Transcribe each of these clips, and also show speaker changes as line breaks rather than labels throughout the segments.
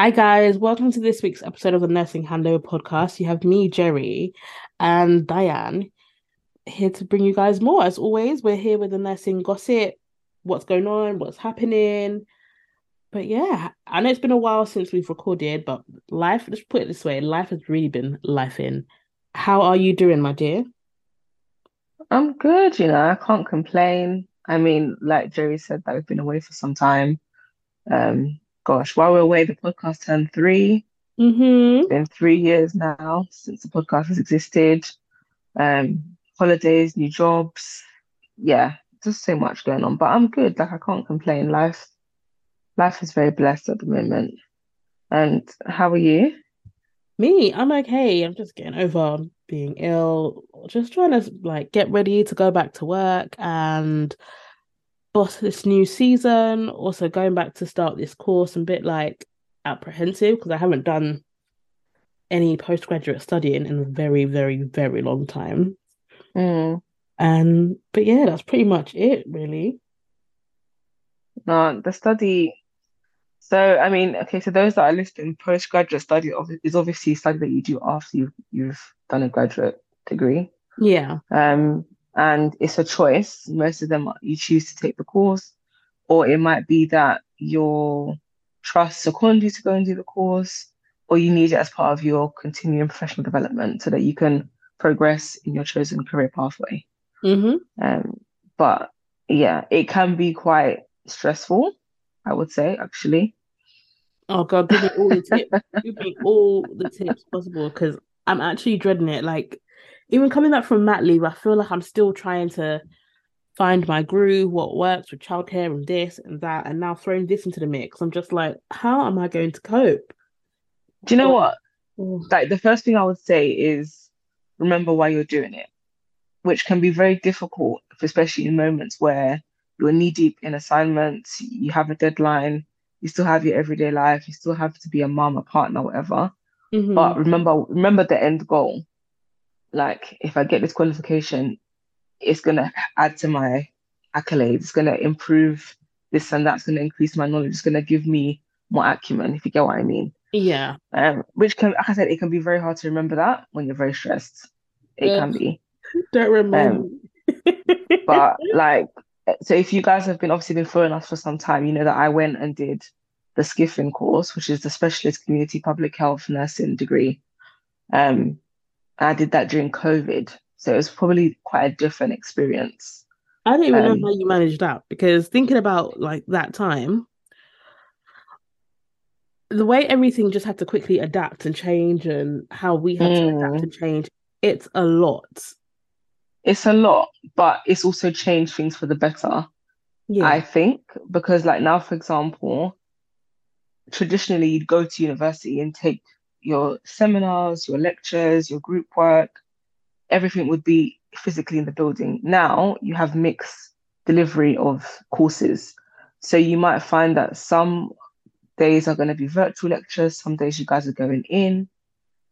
Hi, guys. Welcome to this week's episode of the Nursing Handover podcast. You have me, Gerry, and Dianne here to bring you guys more. As always, we're here with the nursing gossip, what's going on, what's happening. But yeah, I know it's been a while since we've recorded, but life, let's put it this way, life has really been life in. How are you doing, my dear?
I'm good, you know, I can't complain. I mean, like Gerry said, that we've been away for some time. Um, gosh, while we're away, the podcast turned 3
Mm-hmm.
It's been three years now since the podcast has existed. Um, holidays, new jobs. Yeah, just so much going on. But I'm good. Like I can't complain. Life, life is very blessed at the moment. And how are you?
Me, I'm okay. I'm just getting over being ill, just trying to like get ready to go back to work and this new season. Also going back to start this course, I'm a bit like apprehensive because I haven't done any postgraduate studying in a very, very, very long time.
Mm.
And but yeah, that's pretty much it, really.
No, the study. So, I mean, okay, so those that are listening, postgraduate study is obviously study that you do after you've you've done a graduate degree.
Yeah.
Um, and it's a choice. Most of them you choose to take the course, or it might be that your trust second you to go and do the course, or you need it as part of your continuing professional development so that you can progress in your chosen career pathway.
Mm-hmm.
Um, but yeah, it can be quite stressful, I would say, actually.
Oh God, give me all the tips. give me all the tips possible because I'm actually dreading it. Like even coming back from mat leave, I feel like I'm still trying to find my groove, what works with childcare and this and that, and now throwing this into the mix. I'm just like, how am I going to cope?
Do you know what? Like the first thing I would say is remember why you're doing it, which can be very difficult, especially in moments where you're knee deep in assignments, you have a deadline, you still have your everyday life, you still have to be a mom, a partner, whatever.
mhm.
But remember, remember the end goal. Like if I get this qualification, it's gonna add to my accolades, it's gonna improve this and that's gonna increase my knowledge, it's gonna give me more acumen, if you get what I mean.
yeah.
Um, which can, like I said, it can be very hard to remember that when you're very stressed. It
Ugh.
can be.
Don't remember.
Um. But like, so if you guys have been obviously been following us for some time, you know that I went and did the Skiffin course, which is the Specialist Community Public Health Nursing degree. Um, I did that during COVID, so it was probably quite a different experience.
I don't even
Um,
know how you managed that because thinking about like that time, the way everything just had to quickly adapt and change and how we had to adapt
Mm.
and change, it's a lot.
It's a lot, but it's also changed things for the better.
Yeah.
I think because like now, for example, traditionally you'd go to university and take your seminars, your lectures, your group work, everything would be physically in the building. Now you have mixed delivery of courses. So you might find that some days are going to be virtual lectures, some days you guys are going in,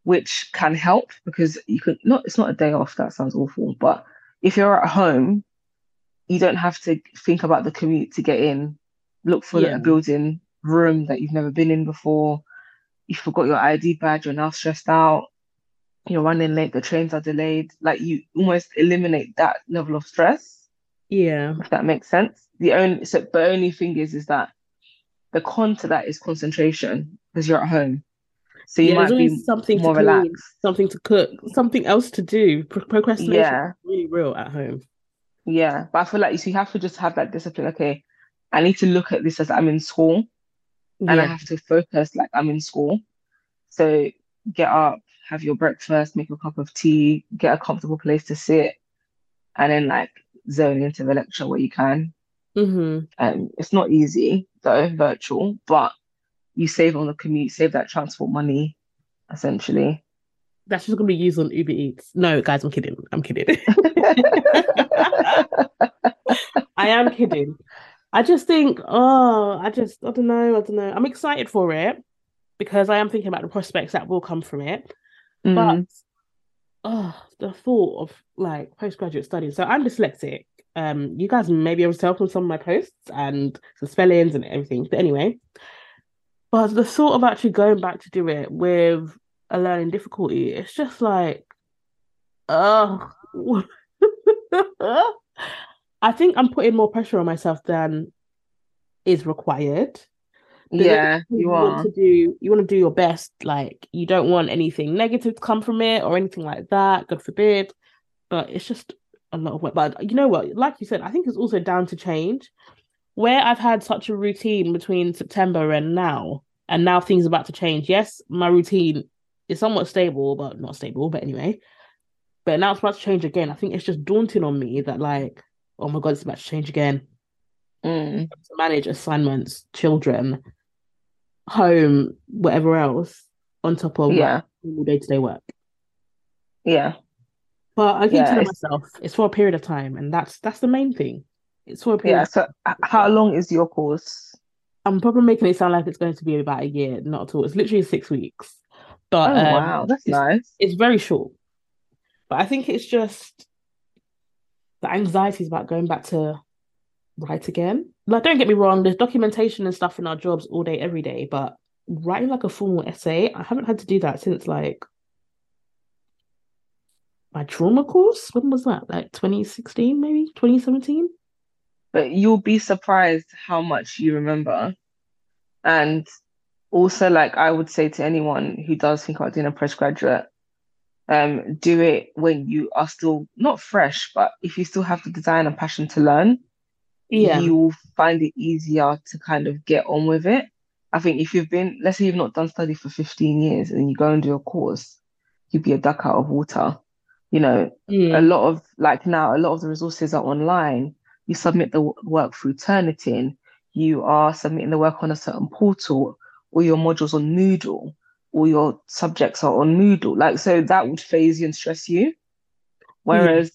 which can help because you could not, it's not a day off, that sounds awful, but if you're at home, you don't have to think about the commute to get in, look for
Yeah.
a building room that you've never been in before. You forgot your ID badge, you're now stressed out, you're running late, the trains are delayed. Like you almost eliminate that level of stress,
Yeah.
if that makes sense. The only so the only thing is is that the con to that is concentration because you're at home. So you
Yeah,
might be
something to
more
clean,
relaxed.
something to cook, something else to do. Pro- procrastination
Yeah.
is really real at home.
Yeah, but I feel like so you have to just have that discipline. Okay, I need to look at this as I'm in school and I have to focus like I'm in school. So get up, have your breakfast, make a cup of tea, get a comfortable place to sit, and then like zone into the lecture where you can.
hmm
Um, it's not easy though, virtual, but you save on the commute, save that transport money, essentially.
That's just gonna be used on Uber Eats. No, guys, I'm kidding. I'm kidding. I am kidding. I just think, oh, I just, I don't know, I don't know. I'm excited for it because I am thinking about the prospects that will come from it. But
Mm,
oh, the thought of like postgraduate studying. So I'm dyslexic. Um, you guys may be able to tell from some of my posts and the spellings and everything. But anyway, But the thought of actually going back to do it with a learning difficulty, it's just like, oh. I think I'm putting more pressure on myself than is required.
Yeah, you,
want
are.
to do you want to do your best. Like you don't want anything negative to come from it or anything like that. God forbid. But it's just a lot of work. But you know what? Like you said, I think it's also down to change. Where I've had such a routine between September and now, and now things are about to change. Yes, my routine is somewhat stable, but not stable. But anyway, but now it's about to change again. I think it's just daunting on me that like, oh my god, it's about to change again.
Mm.
To manage assignments, children, home, whatever else, on top of
Yeah,
day to day work.
yeah,
But I keep
yeah.
telling
It's
myself it's for a period of time, and that's that's the main thing. It's for a period.
yeah. So how long is your course?
I'm probably making it sound like it's going to be about a year, not at all. It's literally six weeks, but
Oh
um,
wow, that's
it's
nice.
it's very short. But I think it's just the anxiety is about going back to write again. Like, don't get me wrong, there's documentation and stuff in our jobs all day, every day, but writing like a formal essay, I haven't had to do that since like my trauma course. When was that? Like 2016, maybe 2017?
But you'll be surprised how much you remember. And also, like I would say to anyone who does think about doing a postgraduate, um, do it when you are still not fresh, but if you still have the desire and passion to learn,
Yeah.
you'll find it easier to kind of get on with it. I think if you've been, let's say you've not done study for 15 years and you go and do a course, you'd be a duck out of water. You know, a lot of like now, a lot of the resources are online. You submit the work through Turnitin. You are submitting the work on a certain portal, or your modules on Moodle, or your subjects are on Moodle. Like, so that would phase you and stress you. Whereas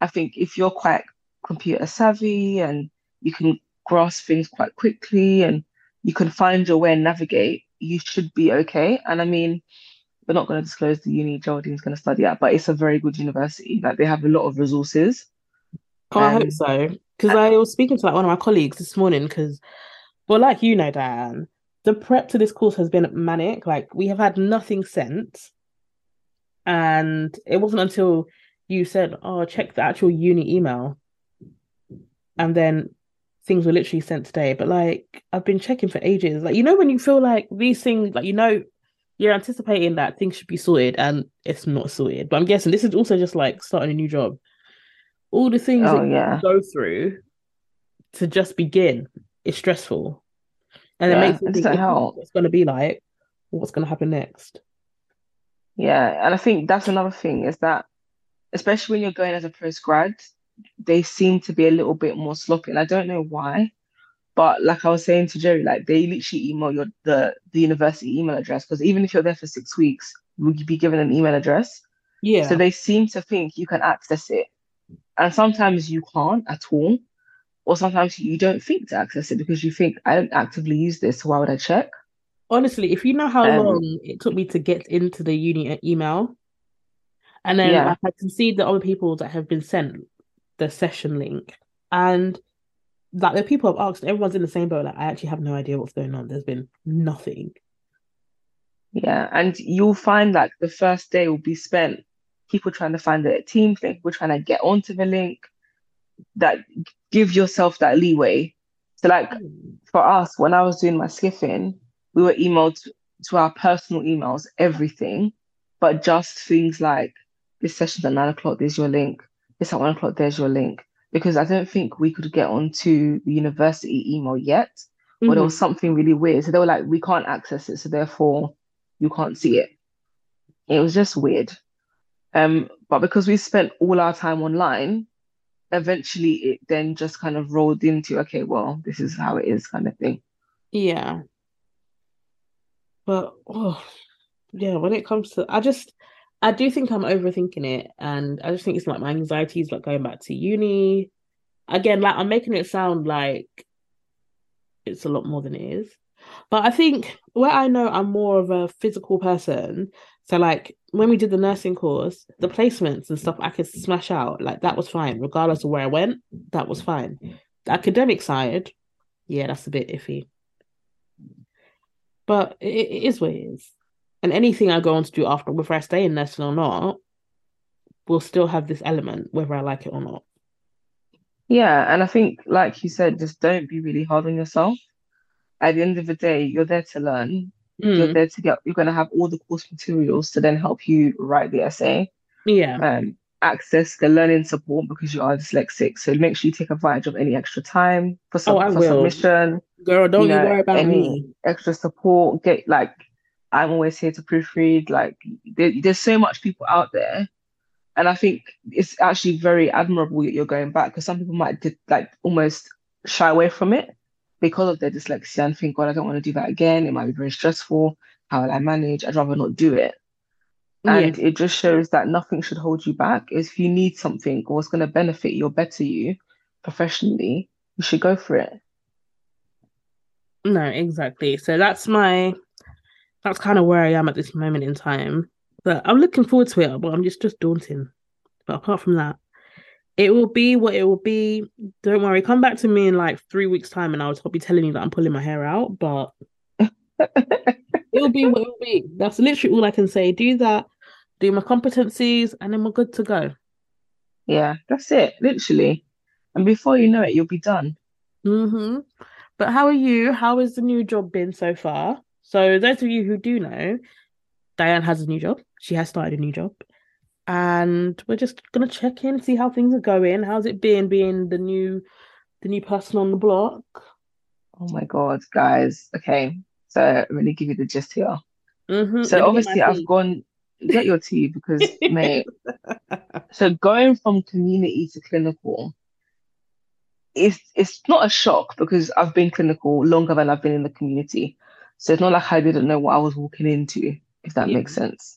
I think if you're quite computer savvy and you can grasp things quite quickly and you can find your way and navigate, you should be okay. And I mean, we're not going to disclose the uni Geraldine's going to study at, but it's a very good university. Like they have a lot of resources.
Oh, I hope
Um,
so. Because
I-
I was speaking to like one of my colleagues this morning, because, well, like you know, Dianne, the prep to this course has been manic. Like we have had nothing sent, and it wasn't until you said, "Oh, check the actual uni email," and then things were literally sent today. But like I've been checking for ages. Like you know, when you feel like these things, like you know, you're anticipating that things should be sorted, and it's not sorted. But I'm guessing this is also just like starting a new job. All the things
oh
that you go through to just begin is stressful. And it makes me
it
think
doesn't
if this is
help.
it's going to be like, what's going to happen next?
Yeah, and I think that's another thing is that especially when you're going as a post grad they seem to be a little bit more sloppy, and I don't know why. But like I was saying to Gerry, like they literally email your the the university email address because even if you're there for six weeks, will you be given an email address?
Yeah, so
they seem to think you can access it, and sometimes you can't at all, or sometimes you don't think to access it because you think I don't actively use this, so why would I check?
Honestly, if you know how
Um,
long it took me to get into the uni e- email, and then
yeah,
I can see the other people that have been sent the session link, and like the people have asked, everyone's in the same boat. Like, I actually have no idea what's going on. There's been nothing.
yeah, and you'll find like the first day will be spent people trying to find the Teams link, people trying to get onto the link. That give yourself that leeway. So like for us, when I was doing my skiffing, we were emailed to our personal emails, everything, but just things like this session's at nine o'clock, there's your link. This at one o'clock, there's your link. Because I don't think we could get onto the university email yet, or there was
Mhm.
something really weird. So they were like, we can't access it, so therefore you can't see it. It was just weird. Um, but because we spent all our time online, eventually it then just kind of rolled into, okay, well, this is how it is, kind of thing.
Yeah. But oh, yeah, when it comes to, I just, I do think I'm overthinking it, and I just think it's like my anxiety is like going back to uni. Again, like I'm making it sound like it's a lot more than it is. But I think where I know I'm more of a physical person, so like when we did the nursing course, the placements and stuff I could smash out, like that was fine, regardless of where I went, that was fine. The academic side, yeah, that's a bit iffy. But it, it is what it is. And anything I go on to do after, whether I stay in nursing or not, will still have this element, whether I like it or not.
Yeah, and I think, like you said, just don't be really hard on yourself. At the end of the day, you're there to learn. You're
Mm,
there to get, you're going to have all the course materials to then help you write the essay.
yeah.
Um, access the learning support because you are dyslexic. So make sure you take advantage of any extra time for
Oh,
for
will.
submission,
Girl, don't you
know,
worry about
any
me.
extra support. Get like, I'm always here to proofread. Like, there, there's so much people out there. And I think it's actually very admirable that you're going back because some people might like almost shy away from it because of their dyslexia and think, God, I don't want to do that again. It might be very stressful. How will I manage? I'd rather not do it.
Yeah.
And it just shows that nothing should hold you back. If you need something or it's going to benefit you or better you professionally, you should go for it.
No, exactly. So that's my that's kind of where I am at this moment in time. But I'm looking forward to it, but I'm just just daunting. But apart from that, it will be what it will be. Don't worry. Come back to me in like three weeks' time, and I'll be telling you that I'm pulling my hair out. But it will be what it will be. That's literally all I can say. Do that, do my competencies, and then we're good to go.
Yeah, that's it, literally. And before you know it, you'll be done.
hmm But how are you? How has the new job been so far? So those of you who do know, Diane has a new job. She has started a new job. And we're just gonna check in, see how things are going. How's it been being the new the new person on the block?
Oh my God, guys. Okay, so I'm to give you the gist here.
hmm
So
Let me get my
obviously, I've gone get your tea because, mate, so going from community to clinical, it's it's not a shock because I've been clinical longer than I've been in the community. So it's not like I didn't know what I was walking into, if that
Yeah.
makes sense.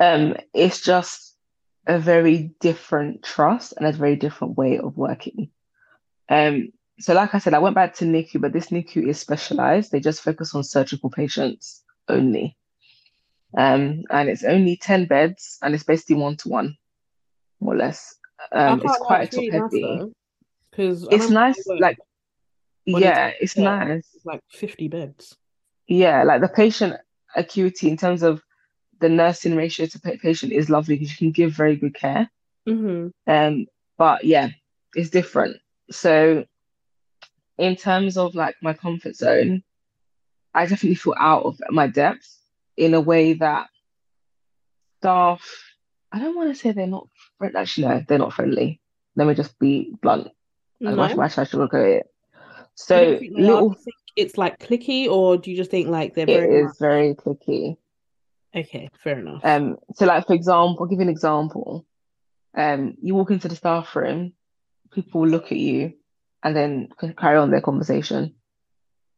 Um, it's just a very different trust and a very different way of working. Um, so like I said, I went back to NICU, but this NICU is specialized. They just focus on surgical patients only. Um, and it's only 10 beds and it's basically one to one, more or less. Um, it's quite
it's
top heavy.
Because
It's
remember when I
nice, like,
when it's
yeah, it's nice.
it's like 50 beds.
Yeah, like the patient acuity in terms of the nursing ratio to patient is lovely because you can give very good care.
hmm
Um, but yeah, it's different. So in terms of like my comfort zone, I definitely feel out of my depth in a way that staff, I don't want to say they're not friendly. Actually, no, they're not friendly. Let me just be blunt. I
No,
watch my should sugarcoat it.
you don't
So little,
you think it's like clicky, or do you just think like they're
it
very much
very clicky.
Okay? Fair enough.
Um, so like for example, I'll give you an example. Um, you walk into the staff room, people look at you and then carry on their conversation.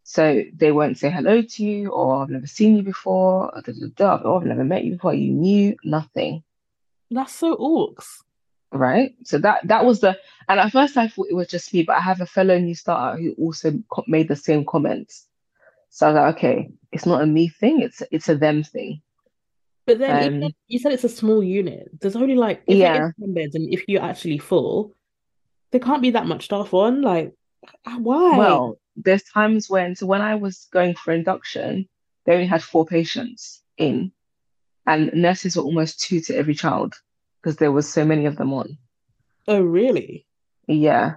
So they won't say hello to you, or I've never seen you before, or, or I've never met you before. You knew nothing,
That's so orcs.
right? So that that was the, and at first I thought it was just me, but I have a fellow new starter who also made the same comments. So I was like, okay, it's not a me thing, it's it's a them thing.
But then
Um,
you said it's a small unit, there's only like if it is
yeah.
10 beds and if you're actually full, there can't be that much staff on. Like, why?
Well, there's times when, so when I was going for induction, they only had four patients in, and nurses were almost two to every child because there was so many of them on.
Oh, really?
Yeah,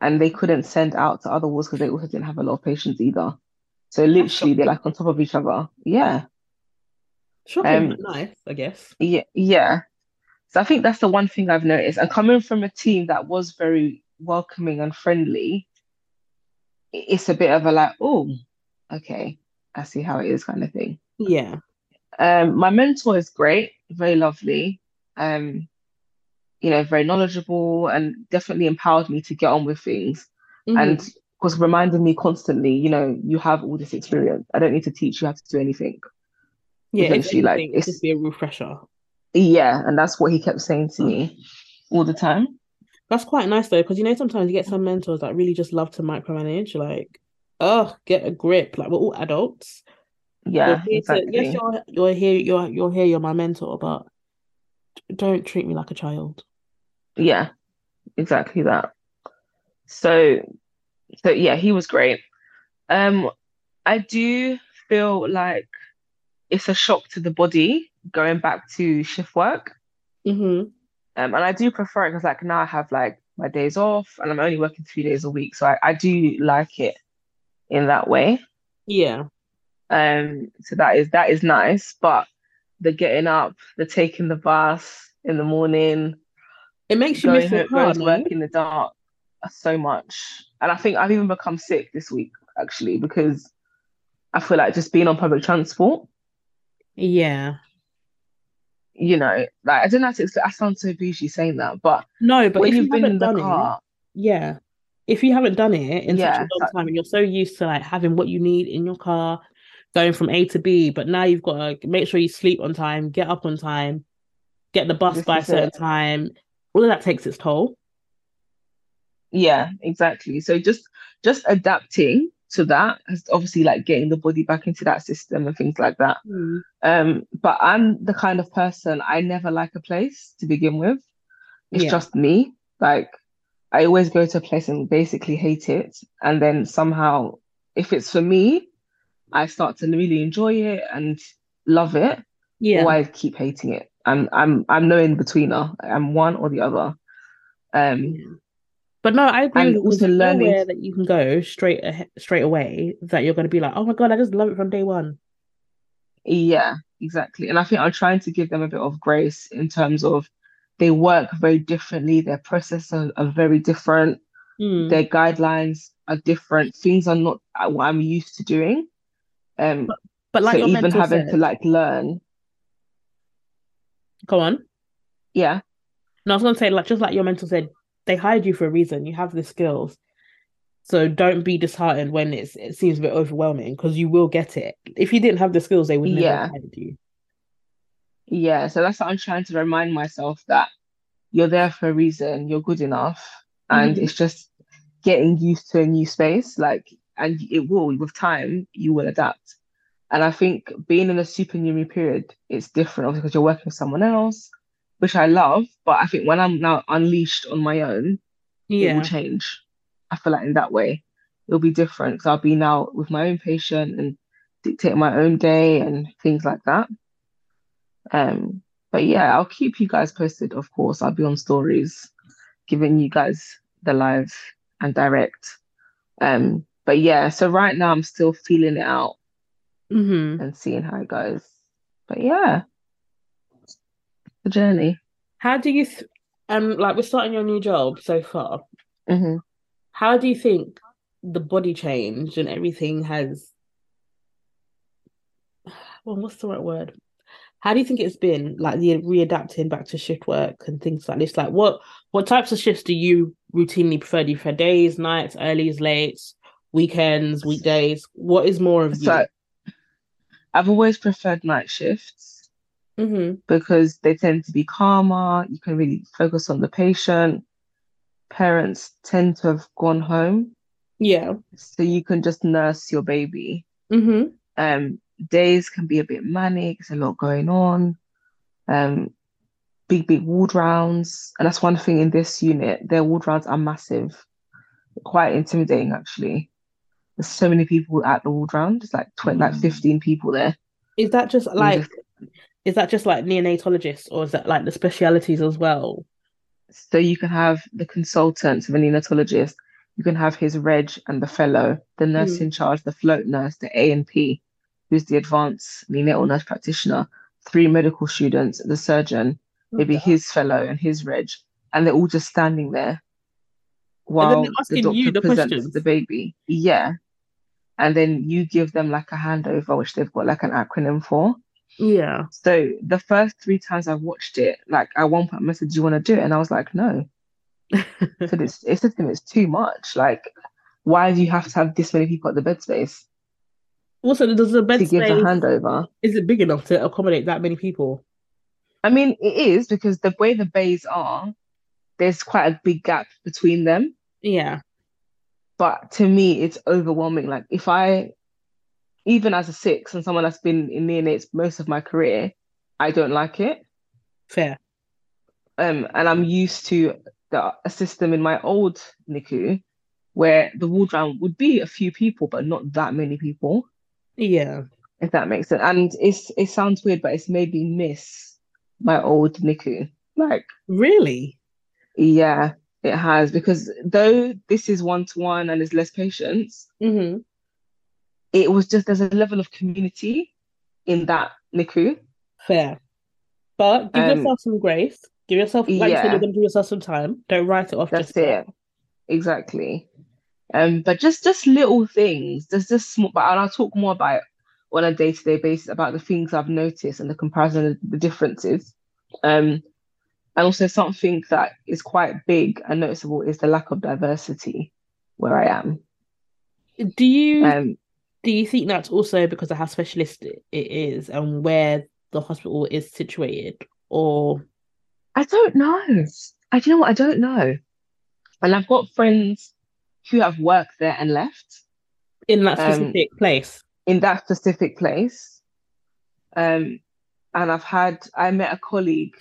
and they couldn't send out to other wards because they also didn't have a lot of patients either. So literally, they're like on top of each other. Yeah,
Shocking,
um,
nice, I guess.
yeah, yeah. So I think that's the one thing I've noticed. And coming from a team that was very welcoming and friendly, it's a bit of a like, oh, okay, I see how it is kind of thing.
Yeah.
Um, my mentor is great, very lovely, um, you know, very knowledgeable and definitely empowered me to get on with things. And
hmm
was reminding me constantly, you know, you have all this experience. I don't need to teach you how to do anything.
Yeah,
Essentially, like
it'd just be a refresher.
yeah, and that's what he kept saying to me all the time.
That's quite nice though, because you know sometimes you get some mentors that really just love to micromanage. Like, oh, get a grip. Like we're all adults. You're
Yeah,
here to yes, you're you're here, you're you're here, you're my mentor, but don't treat me like a child.
Yeah, exactly that. So, so yeah, he was great. Um, I do feel like it's a shock to the body going back to shift work.
Mm-hmm.
Um, and I do prefer it because like now I have like my days off and I'm only working three days a week. So I, I do like it in that way.
Yeah.
Um, so that is that is nice. But the getting up, the taking the bus in the morning,
It makes you miss
home,
car, no?
work in the dark, so much. And I think I've even become sick this week actually because I feel like just being on public transport,
Yeah.
you know, like I don't know how to explain. I sound so bougie saying that, but
No, but if you
you've been in the
done it,
car,
yeah. If you haven't done it in such a long time and you're so used to like having what you need in your car, going from A to B, but now you've got to make sure you sleep on time, get up on time, get the bus
this
by a certain
it.
time. All of that takes its toll.
Yeah, exactly. So just just adapting to that is obviously like getting the body back into that system and things like that.
Mm.
Um, but I'm the kind of person I never like a place to begin with. It's
Yeah.
just me. Like I always go to a place and basically hate it, and then somehow, if it's for me, I start to really enjoy it and love it,
Yeah.
or I keep hating it. I'm I'm I'm no in betweener. I'm one or the other. Um.
But no, I agree
and
with you because
also learning
nowhere that you can go straight straight away that you're going to be like, oh my God, I just love it from day one.
Yeah, exactly. And I think I'm trying to give them a bit of grace in terms of they work very differently, their processes are, are very different,
Mm.
their guidelines are different, things are not uh, what I'm used to doing. Um,
But, but like
so even having to like learn,
go on.
yeah,
No, I was going to say, like, just like your mentor said, they hired you for a reason. You have the skills. So don't be disheartened when it's it seems a bit overwhelming because you will get it. If you didn't have the skills, they would never have
yeah,
hired you.
yeah. So that's what I'm trying to remind myself that you're there for a reason, you're good enough, and
hmm
it's just getting used to a new space, like, and it will, with time, you will adapt. And I think being in a supernumerary period, it's different, obviously, because you're working with someone else, which I love. But I think when I'm now unleashed on my own, it will change. I feel like in that way, it'll be different because I'll be now with my own patient and dictate my own day and things like that. Um, but yeah, I'll keep you guys posted, of course. I'll be on stories, giving you guys the live and direct. Um, but yeah, so right now I'm still feeling it out
hmm
and seeing how it goes. But yeah, the journey.
How do you th um like we're starting your new job so far?
hmm
How do you think the body change and everything has well, what's the right word? How do you think it's been like the readapting back to shift work and things like this? Like what what types of shifts do you routinely prefer? Do you prefer days, nights, earlys, lates, weekends, weekdays? What is more of you?
So I've always preferred night shifts
hmm
because they tend to be calmer. You can really focus on the patient. Parents tend to have gone home,
Yeah.
so you can just nurse your baby.
hmm
Um, days can be a bit manic, there's a lot going on. Um, big, big ward rounds. And that's one thing in this unit, their ward rounds are massive, quite intimidating actually. There's so many people at the ward round. It's like tw like 15 people there.
Is that just like is that just like neonatologists or is that like the specialities as well?
so you can have the consultant, the neonatologist, you can have his reg and the fellow, the nurse
Mm.
in charge, the float nurse, the A and P, who's the advanced neonatal nurse practitioner, three medical students, the surgeon, maybe
Okay.
his fellow and his reg, and they're all just standing there while the
asking you
doctor
the
presents
questions.
the baby. Yeah. And then you give them like a handover, which they've got like an acronym for.
Yeah.
So the first three times I watched it, like at one point I said, Do you want to do it? And I was like, No. So it's it's just it's too much. Like, why do you have to have this many people at the bed space
Also, does the bed
to give the handover?
is it big enough to accommodate that many people?
I mean, it is because the way the bays are, there's quite a big gap between them.
Yeah.
But to me, it's overwhelming. Like if I, even as a six and someone that's been in neonates most of my career, I don't like it.
Fair.
Um, and I'm used to the a system in my old NICU where the ward round would be a few people, but not that many people.
Yeah.
if that makes sense. And it's it sounds weird, but it's made me miss my old NICU. Like,
Really?
yeah, it has because though this is one to one and there's less patients,
hmm
it was just there's a level of community in that NICU.
Fair. But give
Um,
yourself some grace. Give yourself, like said, you're gonna give yourself some time. Don't write it off just
that's
yet.
it. Exactly. Um, but just just little things. There's just small, but and I'll talk more about it on a day-to-day basis about the things I've noticed and the comparison, the differences. Um, and also something that is quite big and noticeable is the lack of diversity where I am.
Do you
Um,
do you think that's also because of how specialist it is and where the hospital is situated? Or
I don't know. I do you know what? I don't know. And I've got friends who have worked there and left,
in that
um,
specific place?
in that specific place. Um, and I've had, I met a colleague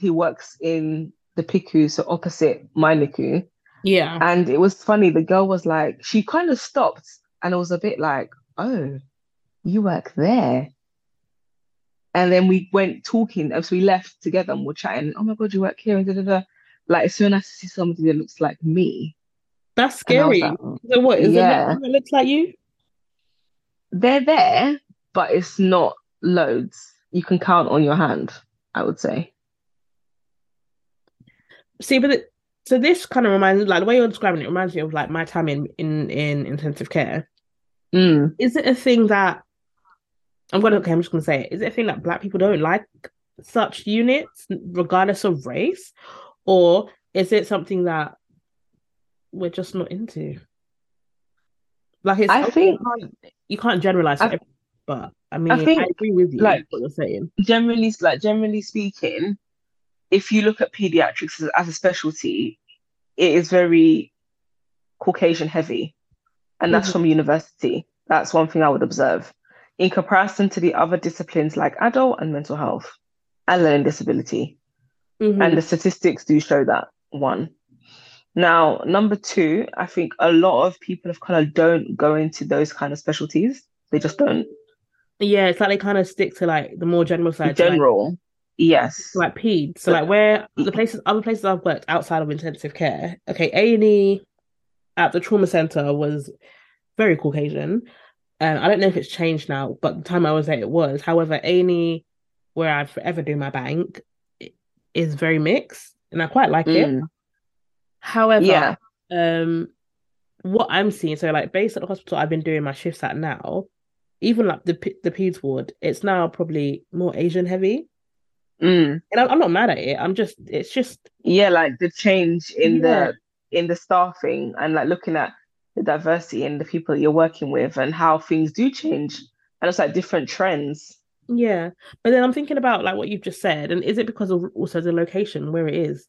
who works in the PICU, so opposite my NICU.
Yeah.
And it was funny, the girl was like, she kind of stopped and it was a bit like, oh, you work there. And then we went talking, as we left together and we're chatting, oh my God, you work here, and da, da, da. Like, it's so nice to see somebody that looks like me.
That's
I
scary.
like, "Oh,
So what is it
yeah,
that looks like you?
they're there, but it's not loads. You can count on your hand, I would say.
See, but it, so this kind of reminds like the way you're describing it reminds me of like my time in in in intensive care.
Mm.
Is it a thing that I'm gonna okay, I'm just gonna say it. Is it a thing that black people don't like such units regardless of race? Or is it something that we're just not into? Like it's
I
you
think,
can't you can't generalize
I,
but I
I
mean I
think,
agree with you
like,
what you're saying.
generally, like, generally speaking, if you look at pediatrics as, as a specialty, it is very Caucasian heavy, and that's
hmm
from university. That's one thing I would observe. In comparison to the other disciplines like adult and mental health and learning disability, and
hmm
the statistics do show that, one. Now, number two, I think a lot of people of color don't go into those kind of specialties. They just don't.
Yeah, it's like they kind of stick to like the more general side to like
general, yes.
like peds. So like where the places other places I've worked outside of intensive care. Okay, A and E at the trauma center was very Caucasian. Um, I don't know if it's changed now, but the time I was there it was. However, A and E where I forever do my bank is very mixed, and I quite like it.
mm,
However,
yeah.
um, what I'm seeing, so like based at the hospital I've been doing my shifts at now, even like the the peds ward, it's now probably more Asian heavy.
Mm.
And I'm, I'm not mad at it. I'm just, it's just,
Yeah, like the change in
yeah,
the in the staffing and like looking at the diversity and the people that you're working with and how things do change. And it's like different trends.
yeah. But then I'm thinking about like what you've just said, and is it because of also the location where it is?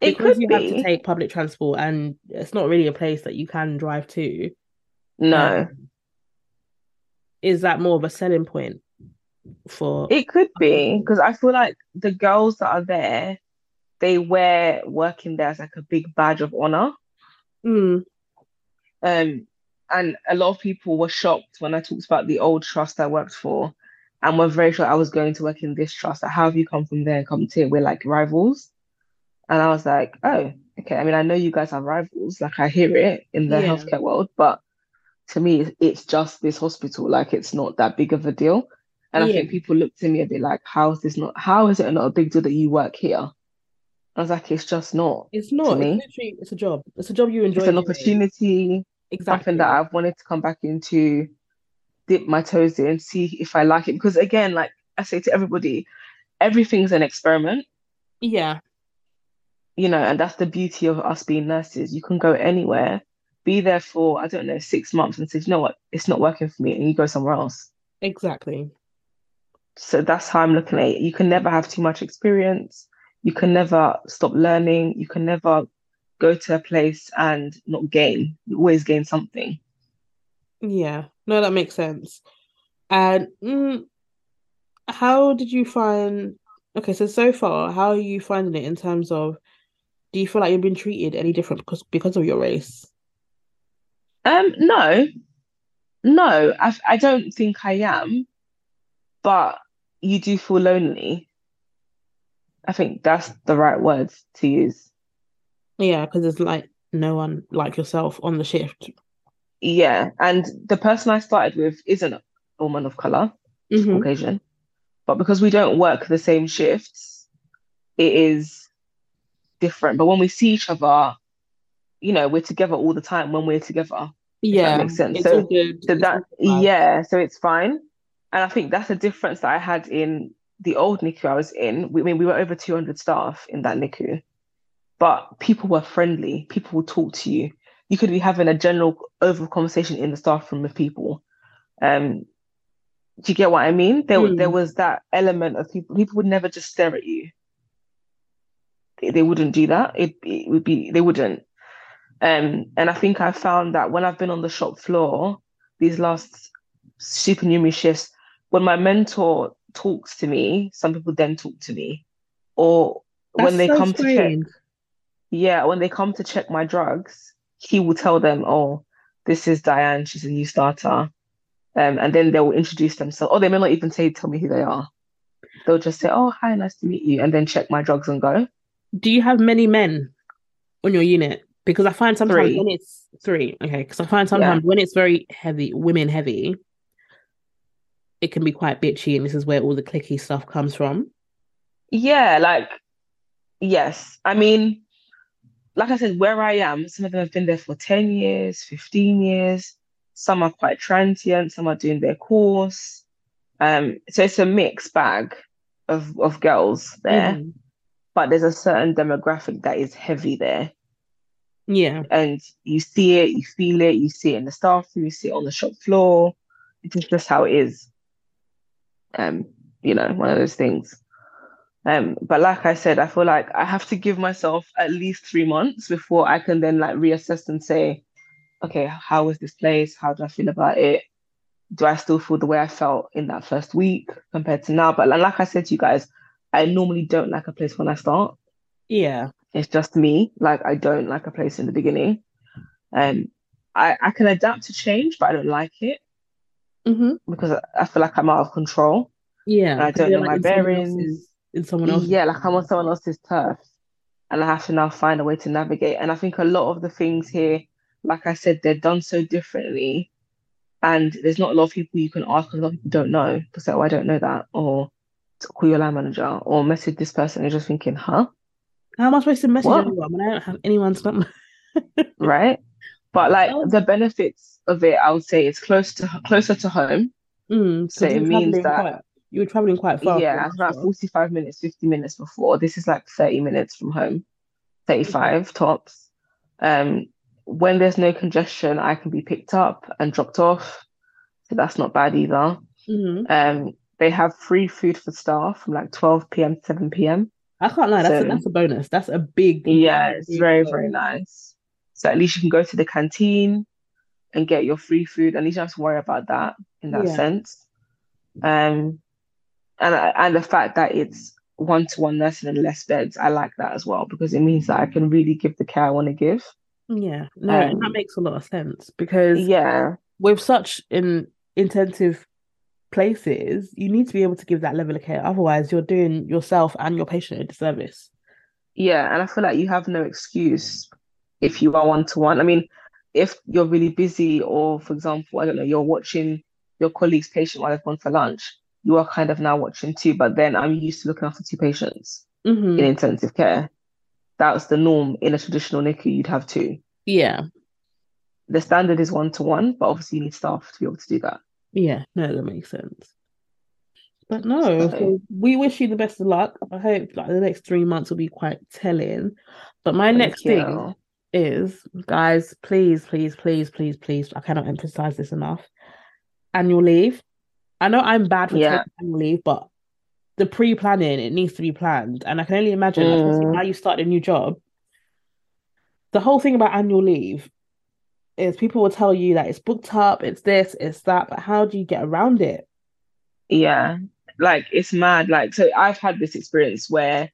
It
Because you have to take public transport and it's not really a place that you can drive to.
No,
Um, is that more of a selling point for
it could be because I feel like the girls that are there, they wear working there as like a big badge of honor.
Mm,
Um, and a lot of people were shocked when I talked about the old trust I worked for, and were very sure I was going to work in this trust. Like, how have you come from there and come to here? We're like rivals. And I was like, oh, okay. I mean, I know you guys are rivals. Like, I hear it in the
yeah,
healthcare world, but to me, it's just this hospital. Like, it's not that big of a deal. And I think people looked at me a bit like, how is this not, how is it not a big deal that you work here? I was like, it's just not
It's not. It's literally, it's a job. It's a job you enjoy.
It's an
doing.
Exactly. something that I've wanted to come back into, dip my toes in, see if I like it. Because again, like I say to everybody, everything's an experiment,
Yeah,
you know, and that's the beauty of us being nurses. You can go anywhere, be there for, I don't know, six months and say, you know what, it's not working for me, and you go somewhere else.
exactly.
So that's how I'm looking at it. You can never have too much experience. You can never stop learning. You can never go to a place and not gain. You always gain something.
Yeah. No, that makes sense. And mm, how did you find, okay, so so far, how are you finding it in terms of, do you feel like you've been treated any different because because of your race?
Um, no, No, I I don't think I am, but you do feel lonely. I think that's the right words to use.
Yeah, because there's like no one like yourself on the shift.
Yeah, and the person I started with isn't a woman of color, she's
hmm
Caucasian, but because we don't work the same shifts, it is different. But when we see each other, you know, we're together all the time when we're together,
Yeah,
makes sense. So, so that, yeah, so it's fine. And I think that's a difference that I had in the old NICU I was in. We, I mean, we were over 200 staff in that NICU, but people were friendly. People would talk to you. You could be having a general over conversation in the staff room with people. Um, do you get what I mean? There, there
Mm.
was that element of people. People would never just stare at you. They, they wouldn't do that. It, it would be they wouldn't. Um, and I think I found that when I've been on the shop floor these last supernumerary shifts, when my mentor talks to me, some people then talk to me, or when they
so
come to check, yeah, when they come to check my drugs, he will tell them, "Oh, this is Dianne. She's a new starter." Um, and then they will introduce themselves, or they may not even say, "Tell me who they are." They'll just say, "Oh, hi, nice to meet you," and then check my drugs and go.
Do you have many men on your unit? Because I find sometimes
Three,
when it's three, okay, because I find
yeah,
sometimes when it's very heavy, women heavy, it can be quite bitchy, and this is where all the clicky stuff comes from.
yeah, like yes. I mean. like I said, where I am, some of them have been there for 10 years, 15 years. Some are quite transient, some are doing their course. Um, so it's a mixed bag of, of girls there,
hmm
but there's a certain demographic that is heavy there.
Yeah.
And you see it, you feel it, you see it in the staff room, you see it on the shop floor. It is just how it is. Um, you know, one of those things. Um, but like I said, I feel like I have to give myself at least three months before I can then like reassess and say, okay, how was this place? How do I feel about it? Do I still feel the way I felt in that first week compared to now? But like, I said to you guys, I normally don't like a place when I start.
Yeah.
It's just me. Like I don't like a place in the beginning. Um, I, I can adapt to change, but I don't like it
hmm
because I, feel like I'm out of control
Yeah.
and I don't know
like
my
in
bearings.
in someone else's
Yeah, like I'm on someone else's turf. and I have to now find a way to navigate. And I think a lot of the things here, like I said, they're done so differently. And there's not a lot of people you can ask. a lot of people don't know. To say, oh, I don't know that, or call your line manager, or message this person. You're just thinking, huh?
How am I supposed to message
What?
anyone when I don't have anyone's number?
Right? But like
was
the benefits of it, I would say it's close to closer to home.
mm,
So it means that,
quite you were traveling quite far
yeah, about 45 minutes, 50 minutes before. This is like 30 minutes from home. 35 tops. Um, when there's no congestion, I can be picked up and dropped off. So that's not bad either.
hmm
Um, they have free food for staff from like 12 p.m. to 7 p.m.
I can't lie, that's a that's a bonus. That's a big,
yeah, it's very, very
bonus.
nice. So at least you can go to the canteen and get your free food. At least you don't have to worry about that in that
Yeah.
sense. Um, and and the fact that it's one-to-one nursing and less beds, I like that as well because it means that I can really give the care I want to give.
Yeah. No, and that
Um,
makes a lot of sense because
yeah,
with such in intensive places, you need to be able to give that level of care. Otherwise, you're doing yourself and your patient a disservice.
yeah, and I feel like you have no excuse if you are one-to-one. I mean, if you're really busy, or for example, I don't know, you're watching your colleague's patient while they've gone for lunch, you are kind of now watching too. But then I'm used to looking after two patients
hmm
in intensive care. That's the norm in a traditional NICU, you'd have two.
Yeah.
The standard is one-to-one, but obviously you need staff to be able to do that.
Yeah. No, that makes sense. But no,
So
we wish you the best of luck. I hope like the next three months will be quite telling. But my next thing
you.
Is, guys, please, please, please, please, please, I cannot emphasize this enough. Annual leave. I know I'm bad for
Yeah.
annual leave, but the pre-planning, it needs to be planned. And I can only imagine, like,
Mm,
now you start a new job, the whole thing about annual leave is people will tell you that it's booked up, it's this, it's that, but how do you get around it?
yeah. Like it's mad. Like, so I've had this experience where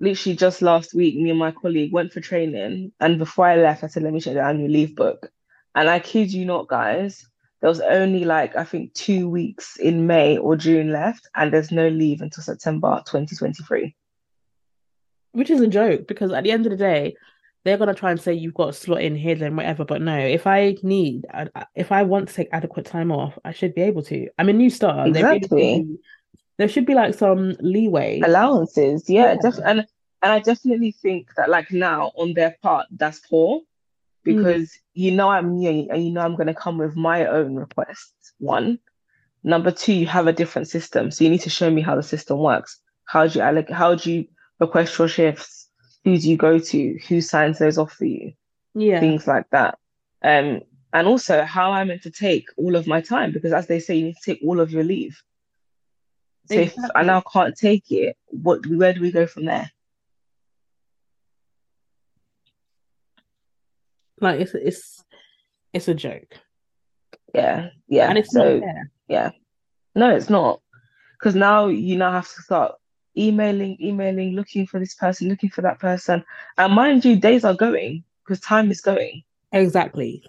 literally just last week, me and my colleague went for training, and before I left, I said, let me check the annual leave book. And I kid you not, guys, there was only like I think two weeks in May or June left, and there's no leave until September 2023.
Which is a joke because at the end of the day, they're gonna try and say you've got a slot in here then whatever. But no, if I need, uh, if I want to take adequate time off, I should be able to. I'm a new star
Exactly.
There should be like some leeway.
Allowances, yeah, yeah. Def- and and I definitely think that like now on their part, that's poor because mm. you know I'm new and you know I'm gonna come with my own requests. One. Number two, you have a different system. So you need to show me how the system works. How do you how do you request your shifts? Who do you go to? Who signs those off for you?
Yeah.
Things like that. Um, and also how I'm meant to take all of my time because as they say, you need to take all of your leave. So exactly. if I now can't take it, what where do we go from there?
Like it's it's it's a joke.
Yeah, yeah.
And it's so, not fair.
Yeah. No, it's not. Because now you now have to start emailing, emailing, looking for this person, looking for that person. And mind you, days are going because time is going.
Exactly.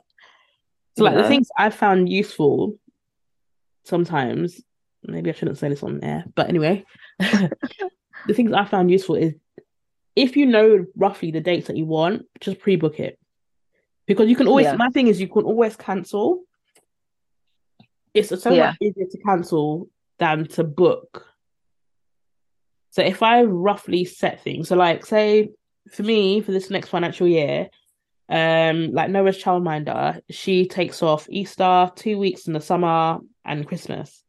So, like, the things I found useful sometimes, maybe I shouldn't say this on air, but anyway, the things I found useful is if you know roughly the dates that you want, just pre book it. Because you can always yeah. my thing is you can always cancel. It's so yeah. much easier to cancel than to book. So if i roughly set things so like say for me for this next financial year um like noah's childminder she takes off easter two weeks in the summer and christmas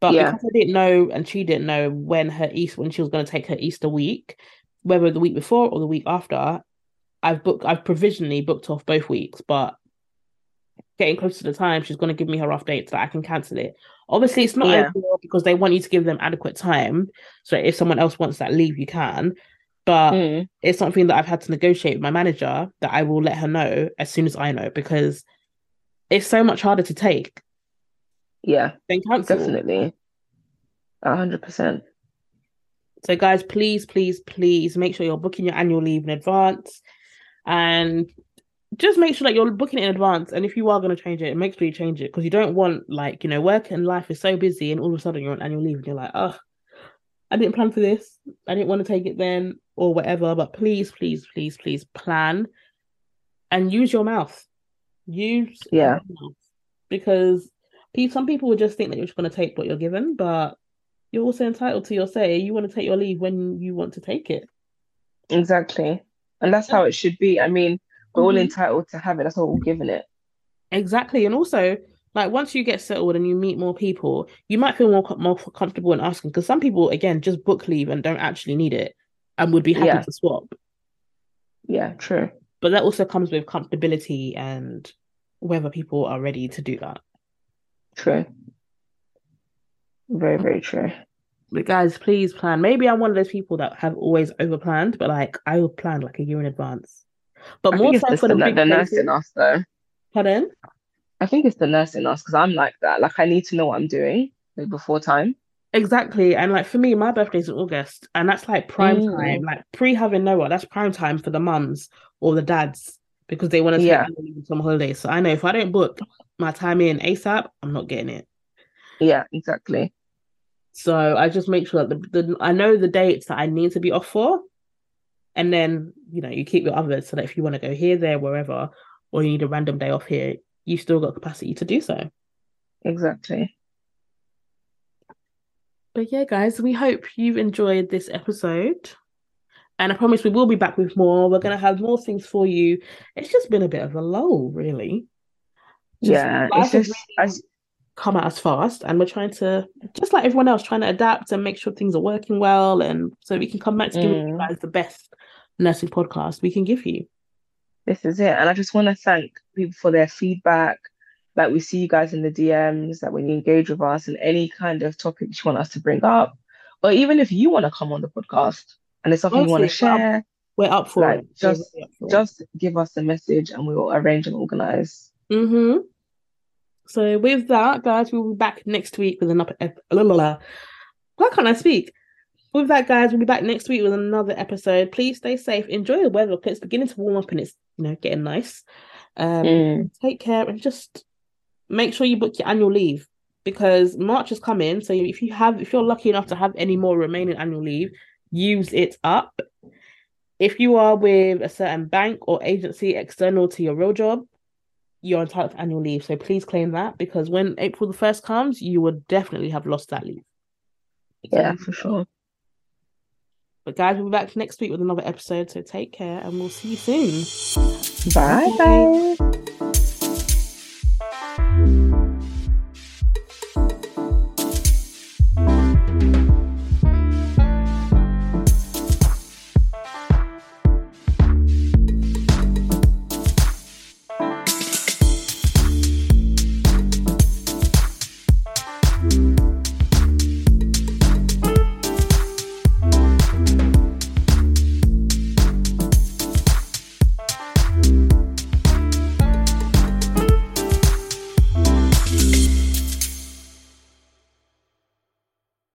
but yeah. because i didn't know and she didn't know when her East when she was going to take her easter week whether the week before or the week after I've booked I've provisionally booked off both weeks, but getting close to the time, she's gonna give me her rough dates so that I can cancel it. Obviously, it's not yeah. because they want you to give them adequate time. So if someone else wants that leave, you can. But mm. it's something that I've had to negotiate with my manager that I will let her know as soon as I know because it's so much harder to take.
Yeah.
Than cancel.
Definitely. A hundred percent.
So guys, please, please, please make sure you're booking your annual leave in advance and just make sure that you're booking it in advance. And if you are going to change it, make sure you change it because you don't want like you know work and life is so busy, and all of a sudden you're on annual leave and you're like, oh, I didn't plan for this. I didn't want to take it then or whatever. But please, please, please, please plan and use your mouth. Use
yeah
mouth. because some people would just think that you're just going to take what you're given, but you're also entitled to your say. You want to take your leave when you want to take it.
Exactly. And that's how it should be. I mean, we're all mm-hmm. entitled to have it. That's all we're given it.
Exactly. And also, like once you get settled and you meet more people, you might feel more more comfortable in asking because some people again just book leave and don't actually need it and would be happy yeah. to swap.
Yeah, true.
But that also comes with comfortability and whether people are ready to do that.
True. Very, very true.
But guys, please plan. Maybe I'm one of those people that have always over planned, but like I will plan like a year in advance. But I more so for the, the,
the nurse in us though.
Pardon?
I think it's the nurse in us because I'm like that. Like I need to know what I'm doing like, before time.
Exactly. And like for me, my birthday's in August, and that's like prime mm. time, like pre having Noah, that's prime time for the mums or the dads because they want to take yeah. some holidays. So I know if I don't book my time in ASAP, I'm not getting it.
Yeah, exactly.
So I just make sure that the, the I know the dates that I need to be off for, and then you know you keep your others so that if you want to go here, there, wherever, or you need a random day off here, you still got capacity to do so.
Exactly.
But yeah, guys, we hope you've enjoyed this episode. And I promise we will be back with more. We're going to have more things for you. It's just been a bit of a lull, really.
Just, yeah, it's just, really
come at us fast and we're trying to just like everyone else trying to adapt and make sure things are working well and so we can come back to mm. giving you guys the best nursing podcast we can give you
this is it and i just want to thank people for their feedback like we see you guys in the dms that when you engage with us and any kind of topics you want us to bring up or even if you want to come on the podcast and it's something Honestly, you want to share
we're up for like, it
just just give us a message and we will arrange and organize
mm-hmm so with that, guys, we'll be back next week with another. Ep- Why can't I speak? With that, guys, we'll be back next week with another episode. Please stay safe. Enjoy the weather because it's beginning to warm up and it's you know getting nice. Um, mm. Take care and just make sure you book your annual leave because March is coming. So if you have, if you're lucky enough to have any more remaining annual leave, use it up. If you are with a certain bank or agency external to your real job, you're entitled to annual leave. So please claim that because when April the 1st comes, you would definitely have lost that leave.
Yeah, for sure.
But guys, we'll be back next week with another episode. So take care and we'll see you soon.
Bye. Bye.